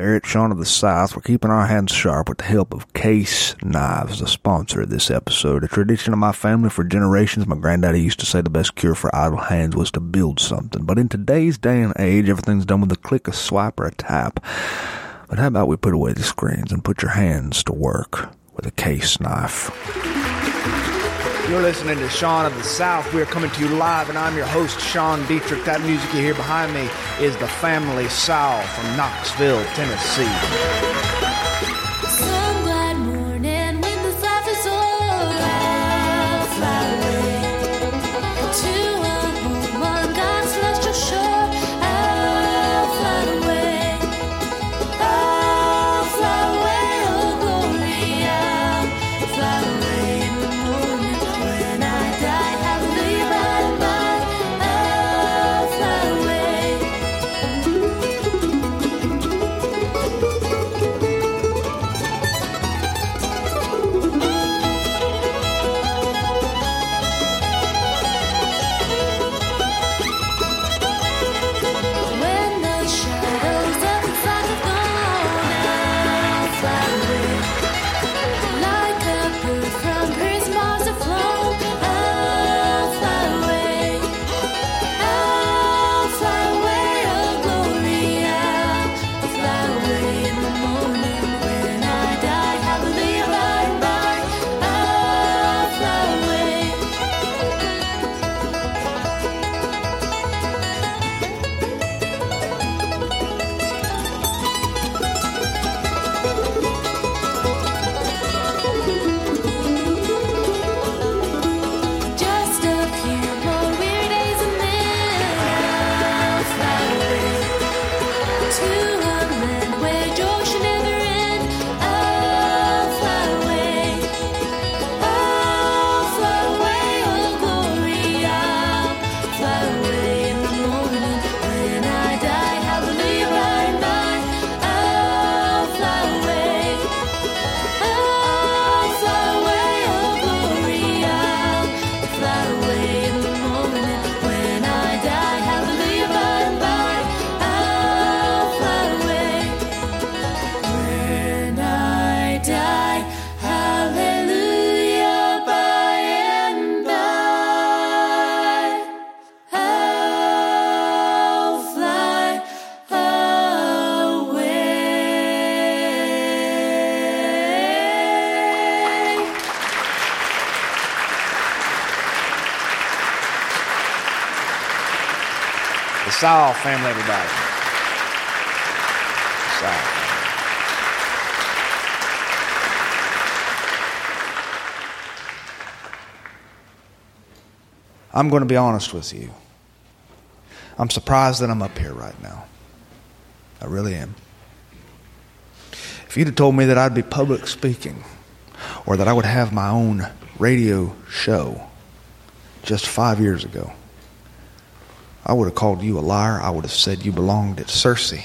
At Sean of the South, we're keeping our hands sharp with the help of Case Knives, the sponsor of this episode. A tradition of my family for generations, my granddaddy used to say the best cure for idle hands was to build something. But in today's day and age, everything's done with a click, a swipe, or a tap. But how about we put away the screens and put your hands to work with a case knife? You're listening to Sean of the South. We're coming to you live, and I'm your host, Sean Dietrich. That music you hear behind me is the Family Sowell from Knoxville, Tennessee. The Sowell family, everybody. Sowell. I'm going to be honest with you. I'm surprised that I'm up here right now. I really am. If you'd have told me that I'd be public speaking or that I would have my own radio show just five years ago, I would have called you a liar. I would have said you belonged at Searcy,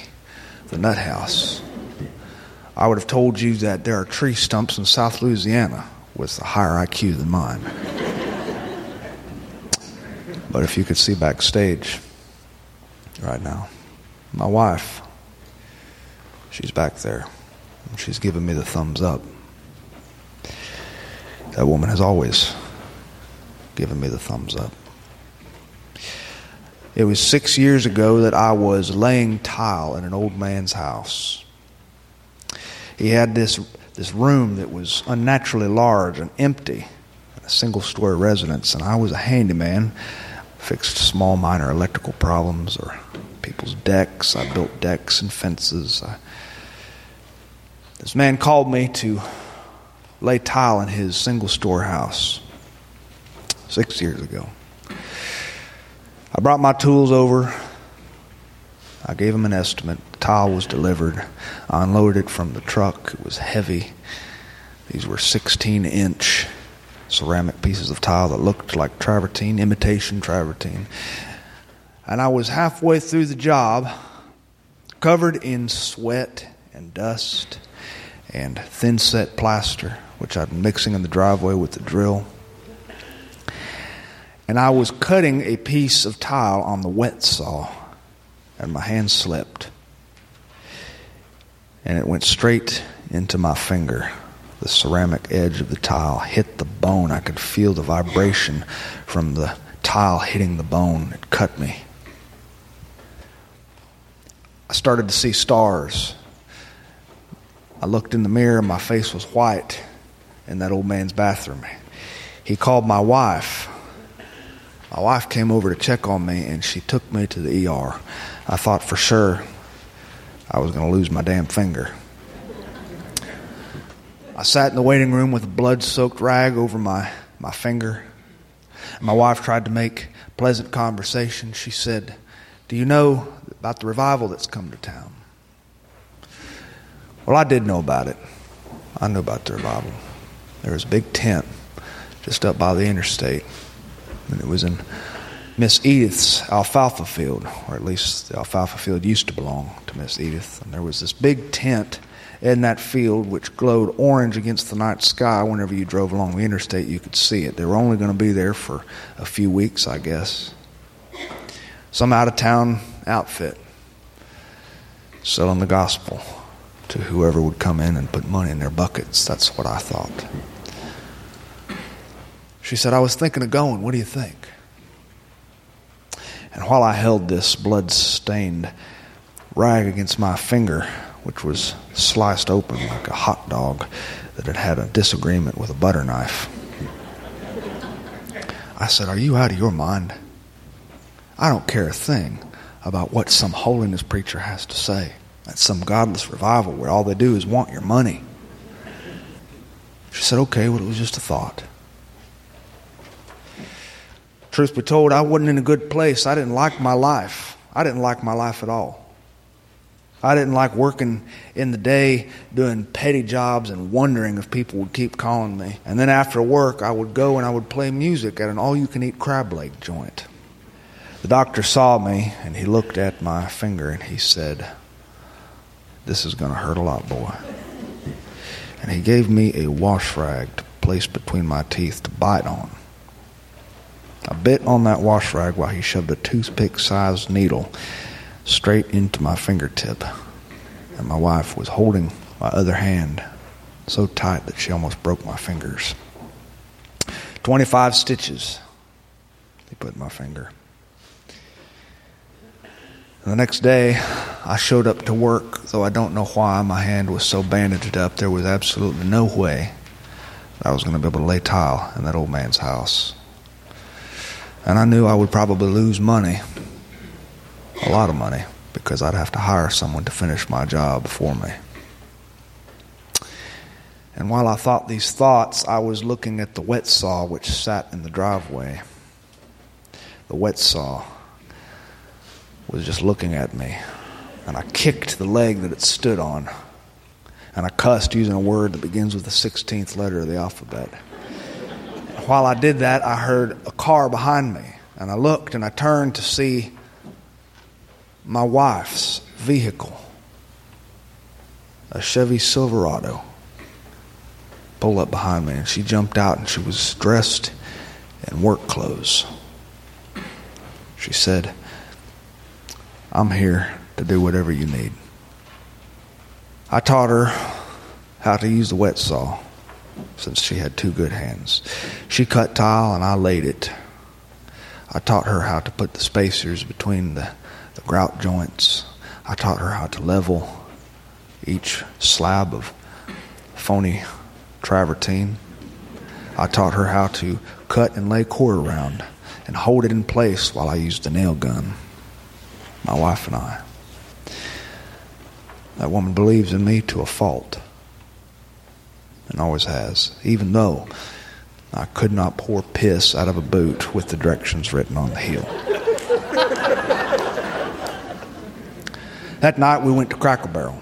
the nut house. I would have told you that there are tree stumps in South Louisiana with a higher IQ than mine. but if you could see backstage right now, my wife, she's back there. She's giving me the thumbs up. That woman has always given me the thumbs up. It was six years ago that I was laying tile in an old man's house. He had this, this room that was unnaturally large and empty, a single story residence, and I was a handyman. Fixed small, minor electrical problems or people's decks. I built decks and fences. I, this man called me to lay tile in his single storehouse six years ago. I brought my tools over. I gave him an estimate. The tile was delivered. I unloaded it from the truck. It was heavy. These were 16 inch ceramic pieces of tile that looked like travertine, imitation travertine. And I was halfway through the job, covered in sweat and dust and thin set plaster, which I'd been mixing in the driveway with the drill. And I was cutting a piece of tile on the wet saw, and my hand slipped. and it went straight into my finger. The ceramic edge of the tile hit the bone. I could feel the vibration from the tile hitting the bone. It cut me. I started to see stars. I looked in the mirror, my face was white in that old man's bathroom. He called my wife. My wife came over to check on me and she took me to the ER. I thought for sure I was going to lose my damn finger. I sat in the waiting room with a blood soaked rag over my, my finger. My wife tried to make pleasant conversation. She said, Do you know about the revival that's come to town? Well, I did know about it. I knew about the revival. There was a big tent just up by the interstate, and it was in Miss Edith's alfalfa field, or at least the alfalfa field used to belong to Miss Edith. And there was this big tent in that field which glowed orange against the night sky. Whenever you drove along the interstate, you could see it. They were only going to be there for a few weeks, I guess. Some out of town outfit selling the gospel to whoever would come in and put money in their buckets. That's what I thought. She said, I was thinking of going. What do you think? And while I held this blood stained rag against my finger, which was sliced open like a hot dog that had had a disagreement with a butter knife, I said, Are you out of your mind? I don't care a thing about what some holiness preacher has to say. That's some godless revival where all they do is want your money. She said, Okay, well, it was just a thought. Truth be told, I wasn't in a good place. I didn't like my life. I didn't like my life at all. I didn't like working in the day doing petty jobs and wondering if people would keep calling me. And then after work, I would go and I would play music at an all you can eat crab leg joint. The doctor saw me and he looked at my finger and he said, This is going to hurt a lot, boy. And he gave me a wash rag to place between my teeth to bite on. I bit on that wash rag while he shoved a toothpick sized needle straight into my fingertip. And my wife was holding my other hand so tight that she almost broke my fingers. 25 stitches he put in my finger. The next day, I showed up to work, though I don't know why my hand was so bandaged up. There was absolutely no way that I was going to be able to lay tile in that old man's house. And I knew I would probably lose money, a lot of money, because I'd have to hire someone to finish my job for me. And while I thought these thoughts, I was looking at the wet saw which sat in the driveway. The wet saw was just looking at me, and I kicked the leg that it stood on, and I cussed using a word that begins with the 16th letter of the alphabet. While I did that, I heard a car behind me, and I looked and I turned to see my wife's vehicle, a Chevy Silverado, pull up behind me, and she jumped out and she was dressed in work clothes. She said, I'm here to do whatever you need. I taught her how to use the wet saw since she had two good hands. She cut tile and I laid it. I taught her how to put the spacers between the, the grout joints. I taught her how to level each slab of phony travertine. I taught her how to cut and lay core around and hold it in place while I used the nail gun. My wife and I. That woman believes in me to a fault and always has, even though I could not pour piss out of a boot with the directions written on the heel. that night we went to Cracker Barrel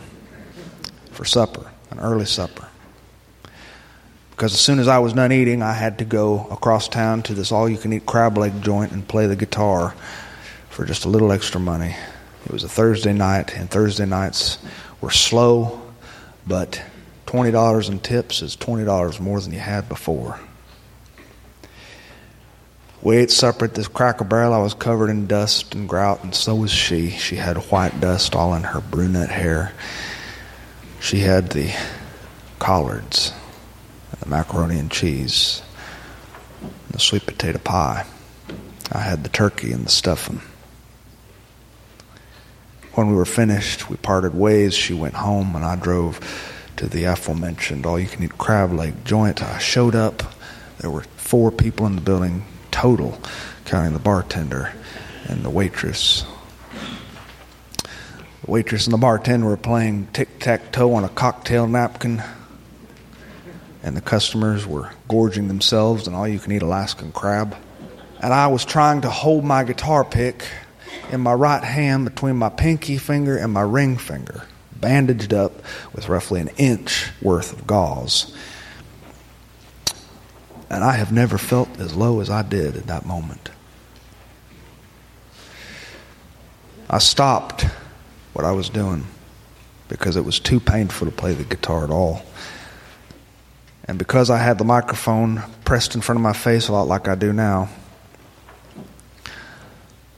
for supper, an early supper. Because as soon as I was done eating, I had to go across town to this all you can eat crab leg joint and play the guitar for just a little extra money. It was a Thursday night, and Thursday nights were slow, but $20 in tips is $20 more than you had before. We ate supper at this cracker barrel. I was covered in dust and grout, and so was she. She had white dust all in her brunette hair. She had the collards, the macaroni and cheese, and the sweet potato pie. I had the turkey and the stuffing. When we were finished, we parted ways. She went home, and I drove to the aforementioned all you can eat crab leg joint. I showed up. There were four people in the building total, counting the bartender and the waitress. The waitress and the bartender were playing tic tac toe on a cocktail napkin, and the customers were gorging themselves on all you can eat Alaskan crab. And I was trying to hold my guitar pick in my right hand between my pinky finger and my ring finger, bandaged up with roughly an inch worth of gauze. And I have never felt as low as I did at that moment. I stopped what I was doing because it was too painful to play the guitar at all. And because I had the microphone pressed in front of my face a lot like I do now,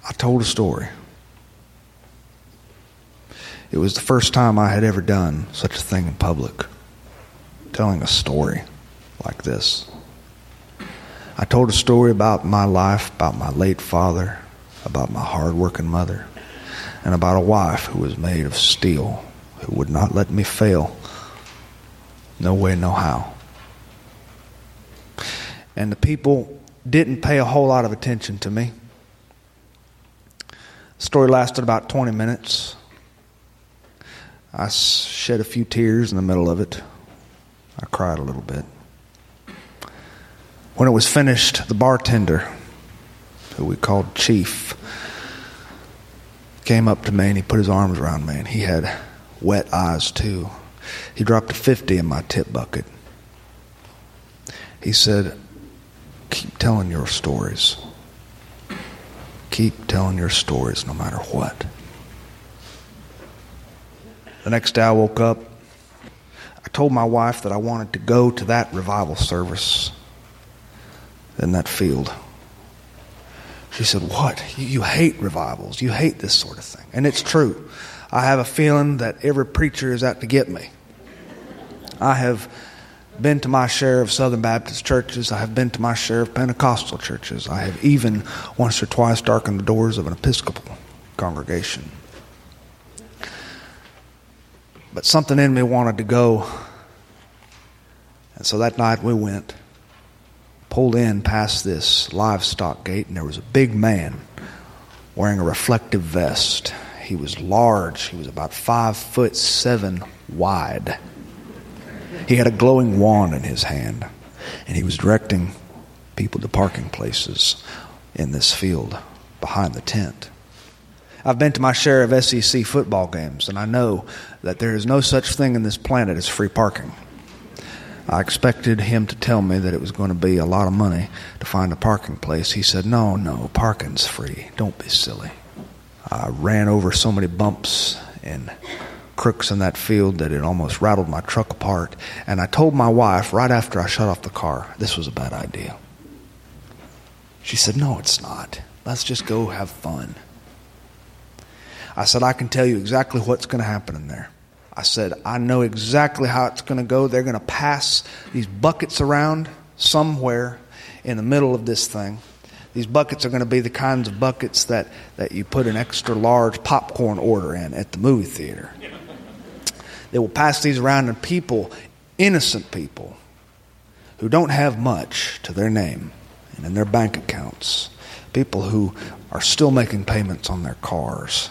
I told a story. It was the first time I had ever done such a thing in public, telling a story like this. I told a story about my life, about my late father, about my hard-working mother, and about a wife who was made of steel, who would not let me fail. No way, no how. And the people didn't pay a whole lot of attention to me. The story lasted about 20 minutes. I shed a few tears in the middle of it. I cried a little bit. When it was finished, the bartender, who we called Chief, came up to me and he put his arms around me and he had wet eyes too. He dropped a 50 in my tip bucket. He said, Keep telling your stories. Keep telling your stories no matter what. The next day I woke up. I told my wife that I wanted to go to that revival service in that field. She said, What? You, hate revivals. You hate this sort of thing. And it's true. I have a feeling that every preacher is out to get me. I have been to my share of Southern Baptist churches. I have been to my share of Pentecostal churches. I have even once or twice darkened the doors of an Episcopal congregation. But something in me wanted to go. And so that night we went, pulled in past this livestock gate, and there was a big man wearing a reflective vest. He was large, he was about five foot seven wide. He had a glowing wand in his hand, and he was directing people to parking places in this field behind the tent. I've been to my share of SEC football games, and I know that there is no such thing in this planet as free parking. I expected him to tell me that it was going to be a lot of money to find a parking place. He said, No, no, parking's free. Don't be silly. I ran over so many bumps and crooks in that field that it almost rattled my truck apart. And I told my wife right after I shut off the car, this was a bad idea. She said, No, it's not. Let's just go have fun. I said, I can tell you exactly what's going to happen in there. I said, I know exactly how it's going to go. They're going to pass these buckets around somewhere in the middle of this thing. These buckets are going to be the kinds of buckets that, that you put an extra large popcorn order in at the movie theater. They will pass these around, and people, innocent people, who don't have much to their name and in their bank accounts, people who are still making payments on their cars,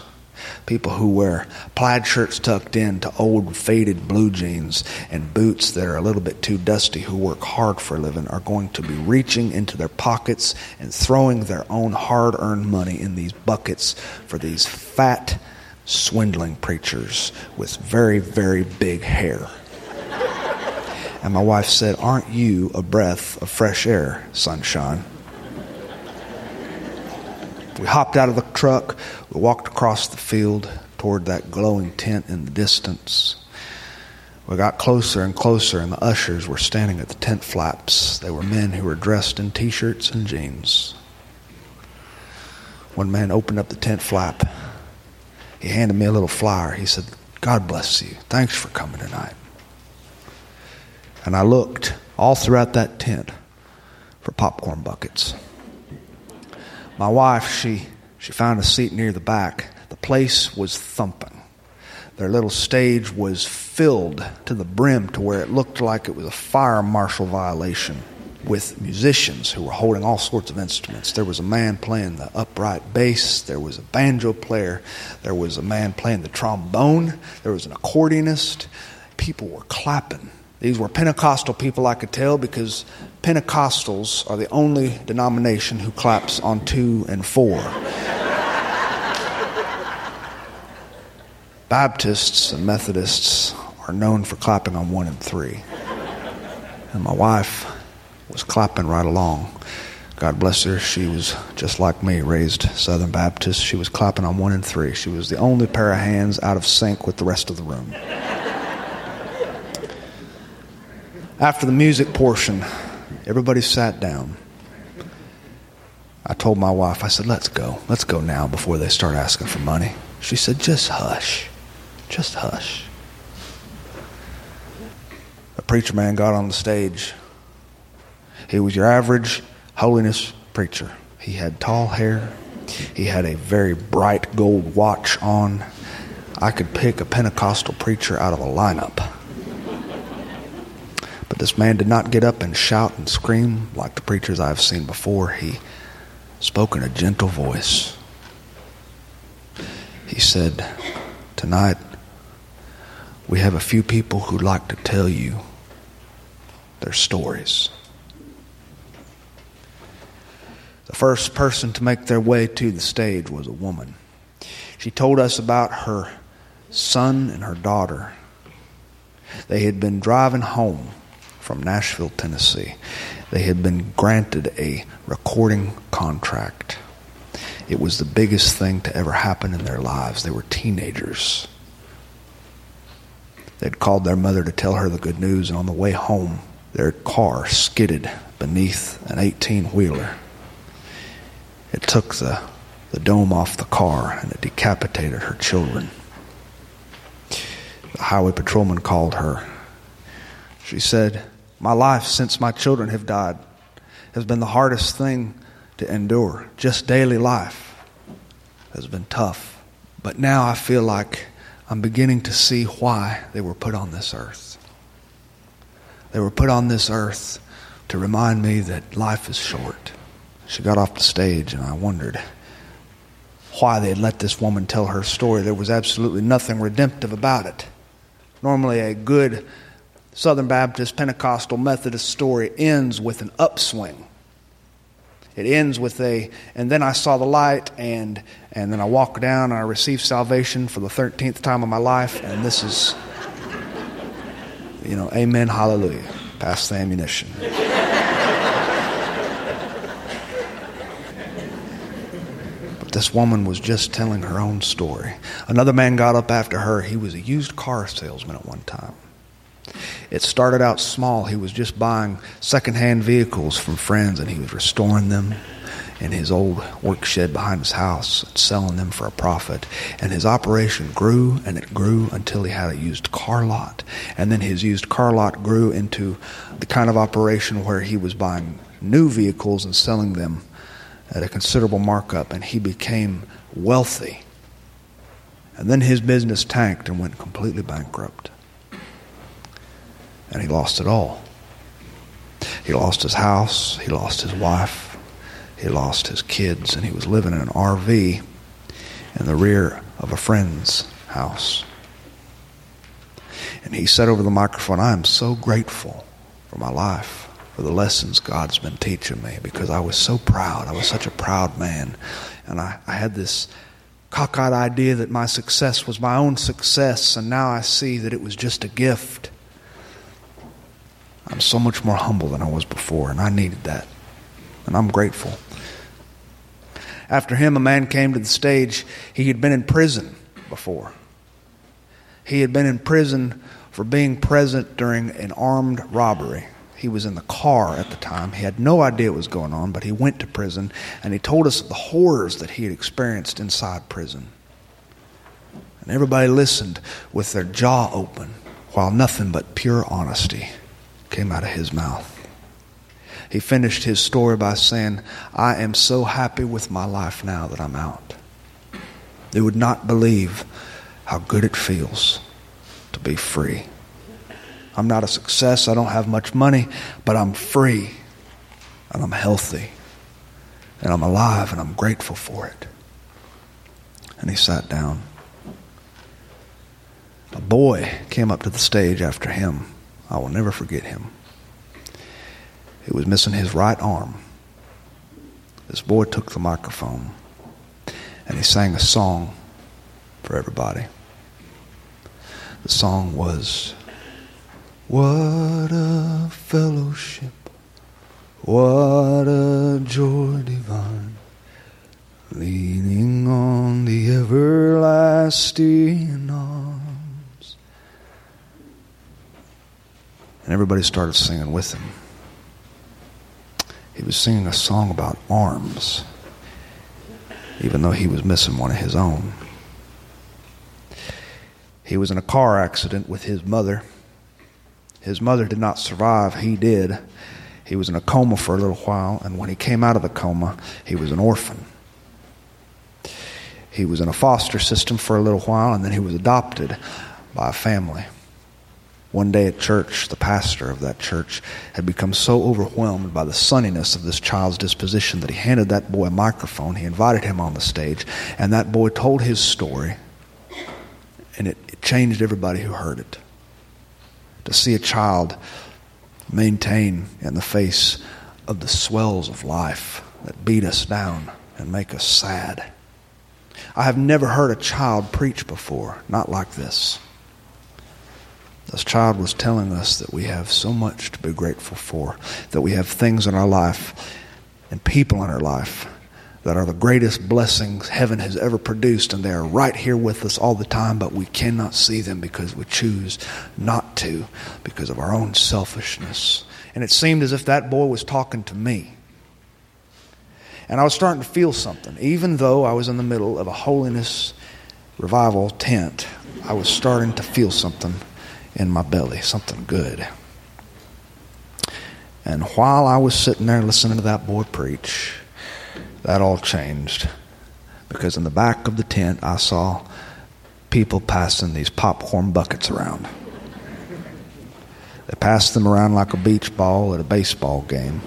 people who wear plaid shirts tucked into old faded blue jeans and boots that are a little bit too dusty who work hard for a living are going to be reaching into their pockets and throwing their own hard-earned money in these buckets for these fat swindling preachers with very very big hair. And my wife said aren't you a breath of fresh air sunshine we hopped out of the truck. We walked across the field toward that glowing tent in the distance. We got closer and closer, and the ushers were standing at the tent flaps. They were men who were dressed in t shirts and jeans. One man opened up the tent flap. He handed me a little flyer. He said, God bless you. Thanks for coming tonight. And I looked all throughout that tent for popcorn buckets. My wife, she, she found a seat near the back. The place was thumping. Their little stage was filled to the brim to where it looked like it was a fire marshal violation with musicians who were holding all sorts of instruments. There was a man playing the upright bass, there was a banjo player, there was a man playing the trombone, there was an accordionist. People were clapping. These were Pentecostal people, I could tell, because Pentecostals are the only denomination who claps on two and four. Baptists and Methodists are known for clapping on one and three. And my wife was clapping right along. God bless her. She was just like me, raised Southern Baptist. She was clapping on one and three. She was the only pair of hands out of sync with the rest of the room. After the music portion, everybody sat down. I told my wife, I said, let's go. Let's go now before they start asking for money. She said, just hush. Just hush. The preacher man got on the stage. He was your average holiness preacher. He had tall hair. He had a very bright gold watch on. I could pick a Pentecostal preacher out of a lineup. But this man did not get up and shout and scream like the preachers I've seen before. He spoke in a gentle voice. He said, Tonight, we have a few people who'd like to tell you their stories. The first person to make their way to the stage was a woman. She told us about her son and her daughter. They had been driving home from Nashville, Tennessee. They had been granted a recording contract. It was the biggest thing to ever happen in their lives. They were teenagers. They'd called their mother to tell her the good news, and on the way home, their car skidded beneath an 18 wheeler. It took the, the dome off the car and it decapitated her children. The highway patrolman called her. She said, My life since my children have died has been the hardest thing to endure. Just daily life has been tough. But now I feel like I'm beginning to see why they were put on this earth. They were put on this earth to remind me that life is short. She got off the stage, and I wondered why they had let this woman tell her story. There was absolutely nothing redemptive about it. Normally, a good Southern Baptist, Pentecostal, Methodist story ends with an upswing. It ends with a, and then I saw the light, and and then I walked down and I received salvation for the thirteenth time of my life, and this is, you know, amen, hallelujah. Pass the ammunition. But this woman was just telling her own story. Another man got up after her. He was a used car salesman at one time. It started out small. He was just buying secondhand vehicles from friends and he was restoring them in his old work shed behind his house and selling them for a profit. And his operation grew and it grew until he had a used car lot. And then his used car lot grew into the kind of operation where he was buying new vehicles and selling them at a considerable markup. And he became wealthy. And then his business tanked and went completely bankrupt and he lost it all. He lost his house, he lost his wife, he lost his kids, and he was living in an RV in the rear of a friend's house. And he said over the microphone, I am so grateful for my life, for the lessons God's been teaching me, because I was so proud. I was such a proud man. And I, I had this cockeyed idea that my success was my own success, and now I see that it was just a gift. I'm so much more humble than I was before, and I needed that. And I'm grateful. After him, a man came to the stage. He had been in prison before. He had been in prison for being present during an armed robbery. He was in the car at the time. He had no idea what was going on, but he went to prison and he told us of the horrors that he had experienced inside prison. And everybody listened with their jaw open while nothing but pure honesty came out of his mouth. He finished his story by saying, I am so happy with my life now that I'm out. You would not believe how good it feels to be free. I'm not a success, I don't have much money, but I'm free and I'm healthy and I'm alive and I'm grateful for it. And he sat down. A boy came up to the stage after him. I will never forget him. He was missing his right arm. This boy took the microphone and he sang a song for everybody. The song was What a fellowship, what a joy divine, leaning on the everlasting arms. And everybody started singing with him. He was singing a song about arms, even though he was missing one of his own. He was in a car accident with his mother. His mother did not survive, he did. He was in a coma for a little while, and when he came out of the coma, he was an orphan. He was in a foster system for a little while, and then he was adopted by a family. One day at church, the pastor of that church had become so overwhelmed by the sunniness of this child's disposition that he handed that boy a microphone. He invited him on the stage, and that boy told his story, and it, it changed everybody who heard it. To see a child maintain in the face of the swells of life that beat us down and make us sad. I have never heard a child preach before, not like this. This child was telling us that we have so much to be grateful for, that we have things in our life and people in our life that are the greatest blessings heaven has ever produced, and they are right here with us all the time, but we cannot see them because we choose not to because of our own selfishness. And it seemed as if that boy was talking to me. And I was starting to feel something. Even though I was in the middle of a holiness revival tent, I was starting to feel something in my belly, something good. And while I was sitting there listening to that boy preach, that all changed. Because in the back of the tent, I saw people passing these popcorn buckets around. They passed them around like a beach ball at a baseball game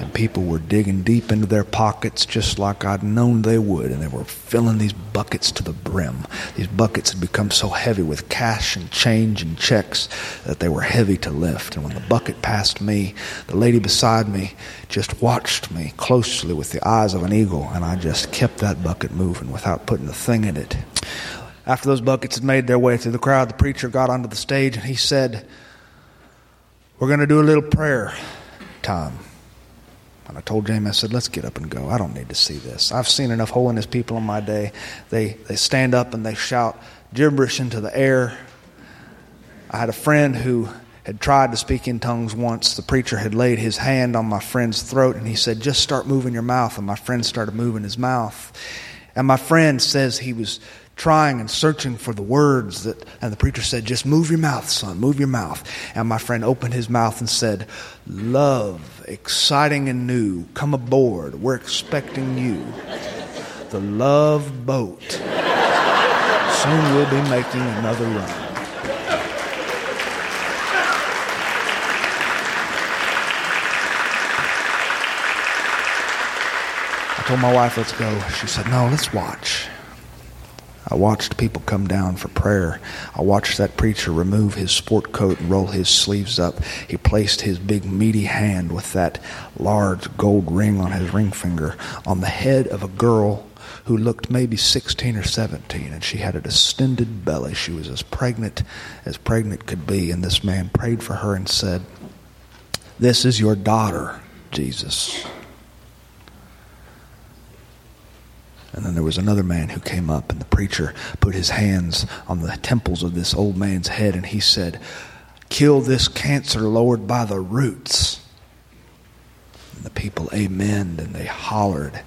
and people were digging deep into their pockets just like I'd known they would, and they were filling these buckets to the brim. These buckets had become so heavy with cash and change and checks that they were heavy to lift. And when the bucket passed me, the lady beside me just watched me closely with the eyes of an eagle, and I just kept that bucket moving without putting a thing in it. After those buckets had made their way through the crowd, the preacher got onto the stage and he said, We're going to do a little prayer time. And I told Jamie, I said, let's get up and go. I don't need to see this. I've seen enough holiness people in my day. They, they stand up and they shout gibberish into the air. I had a friend who had tried to speak in tongues once. The preacher had laid his hand on my friend's throat and he said, just start moving your mouth. And my friend started moving his mouth. And my friend says he was trying and searching for the words that and the preacher said just move your mouth son move your mouth. And my friend opened his mouth and said love exciting and new come aboard. We're expecting you. The love boat. Soon we'll be making another run. I told my wife, let's go. She said, no, let's watch. I watched people come down for prayer. I watched that preacher remove his sport coat and roll his sleeves up. He placed his big meaty hand with that large gold ring on his ring finger on the head of a girl who looked maybe 16 or 17, and she had a distended belly. She was as pregnant as pregnant could be. And this man prayed for her and said, This is your daughter, Jesus. And then there was another man who came up, and the preacher put his hands on the temples of this old man's head, and he said, Kill this cancer, Lord, by the roots. And the people amened, and they hollered.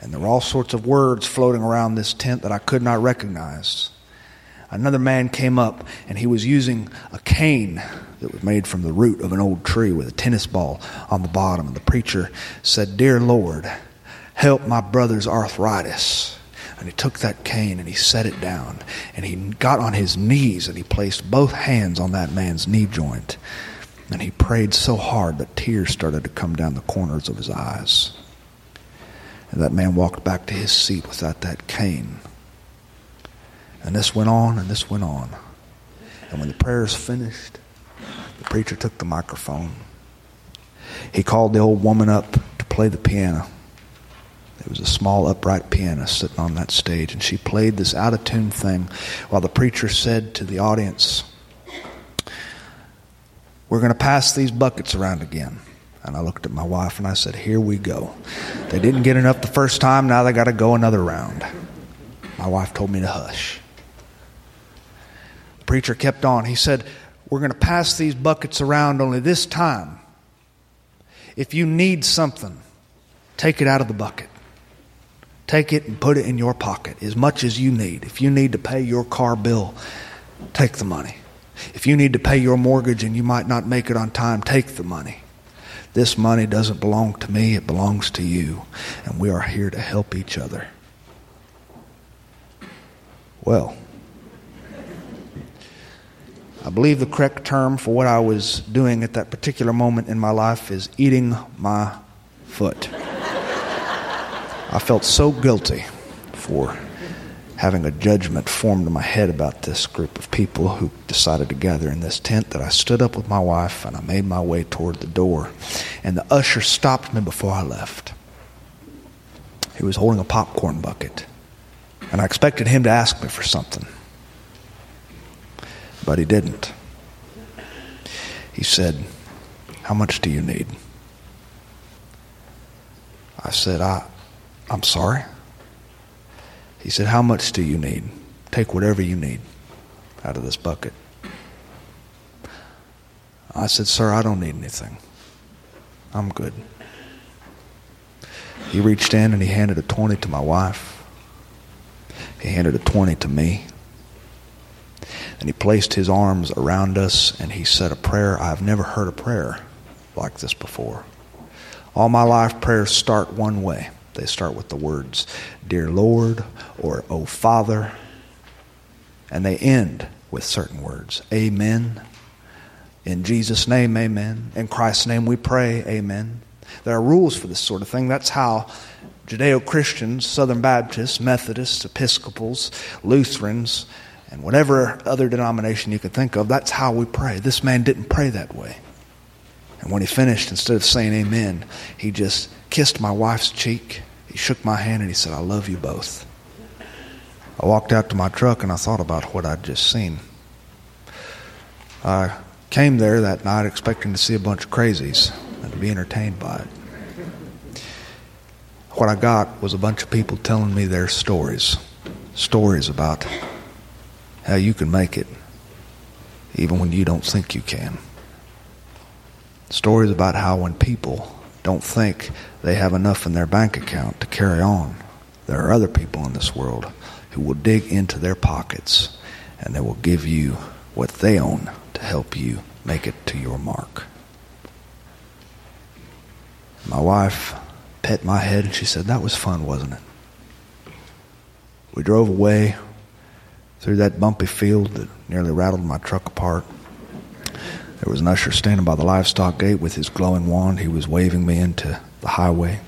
And there were all sorts of words floating around this tent that I could not recognize. another man came up and he was using a cane that was made from the root of an old tree with a tennis ball on the bottom. And the preacher said, Dear Lord, help my brother's arthritis. And he took that cane and he set it down. And he got on his knees and he placed both hands on that man's knee joint. And he prayed so hard that tears started to come down the corners of his eyes. And that man walked back to his seat without that cane. And this went on and this went on. And when the prayers finished, the preacher took the microphone. He called the old woman up to play the piano. There was a small upright pianist sitting on that stage, and she played this out of tune thing while the preacher said to the audience, We're going to pass these buckets around again. And I looked at my wife and I said, Here we go. They didn't get enough the first time, now they got to go another round. My wife told me to hush. The preacher kept on. He said, We're going to pass these buckets around only this time. If you need something, take it out of the bucket. Take it and put it in your pocket as much as you need. If you need to pay your car bill, take the money. If you need to pay your mortgage and you might not make it on time, take the money. This money doesn't belong to me, it belongs to you. And we are here to help each other. Well, I believe the correct term for what I was doing at that particular moment in my life is eating my foot. I felt so guilty for having a judgment formed in my head about this group of people who decided to gather in this tent that I stood up with my wife and I made my way toward the door. And the usher stopped me before I left. He was holding a popcorn bucket. And I expected him to ask me for something. But he didn't. He said, How much do you need? I said, I, I'm sorry. He said, How much do you need? Take whatever you need out of this bucket. I said, Sir, I don't need anything. I'm good. He reached in and he handed a 20 to my wife. He handed a 20 to me. And he placed his arms around us and he said a prayer. I've never heard a prayer like this before. All my life, prayers start one way. They start with the words, Dear Lord, or Oh Father. And they end with certain words, Amen. In Jesus' name, amen. In Christ's name we pray, amen. There are rules for this sort of thing. That's how Judeo Christians, Southern Baptists, Methodists, Episcopals, Lutherans, and whatever other denomination you could think of, that's how we pray. This man didn't pray that way. And when he finished, instead of saying amen, he just kissed my wife's cheek. He shook my hand and he said, I love you both. I walked out to my truck and I thought about what I'd just seen. I came there that night expecting to see a bunch of crazies and to be entertained by it. What I got was a bunch of people telling me their stories. Stories about how you can make it even when you don't think you can. Stories about how when people don't think they have enough in their bank account to carry on, there are other people in this world who will dig into their pockets and they will give you what they own to help you make it to your mark. My wife pet my head and she said, That was fun, wasn't it? We drove away through that bumpy field that nearly rattled my truck apart. There was an usher standing by the livestock gate with his glowing wand. He was waving me into the highway.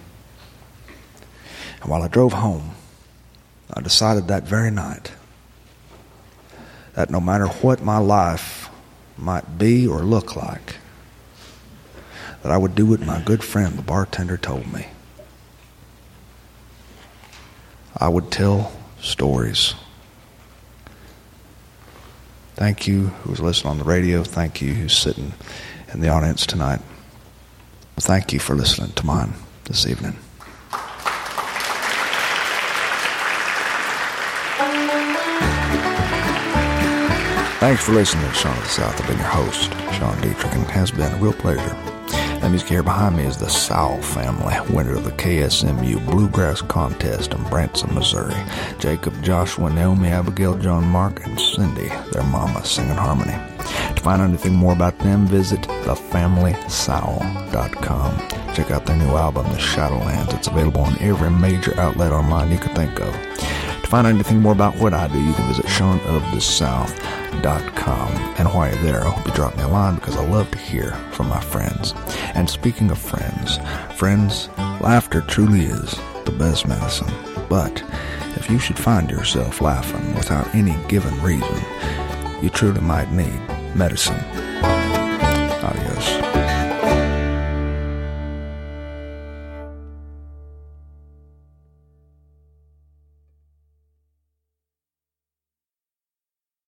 And while I drove home, I decided that very night that no matter what my life might be or look like, that I would do what my good friend, the bartender, told me. I would tell stories. Thank you who was listening on the radio. Thank you who's sitting in the audience tonight. Thank you for listening to mine this evening. Thanks for listening to Sean of the South. I've been your host, Sean Dietrich, and it has been a real pleasure The music here behind me is the Sowell family, winner of the KSMU Bluegrass Contest in Branson, Missouri. Jacob, Joshua, Naomi, Abigail, John, Mark, and Cindy, their mama, singing harmony. To find out anything more about them, visit thefamilysowell.com. Check out their new album, The Shadowlands. It's available on every major outlet online you can think of. Find out anything more about what I do, you can visit SeanoftheSouth.com. And while you're there, I hope you drop me a line because I love to hear from my friends. And speaking of friends, friends, laughter truly is the best medicine. But if you should find yourself laughing without any given reason, you truly might need medicine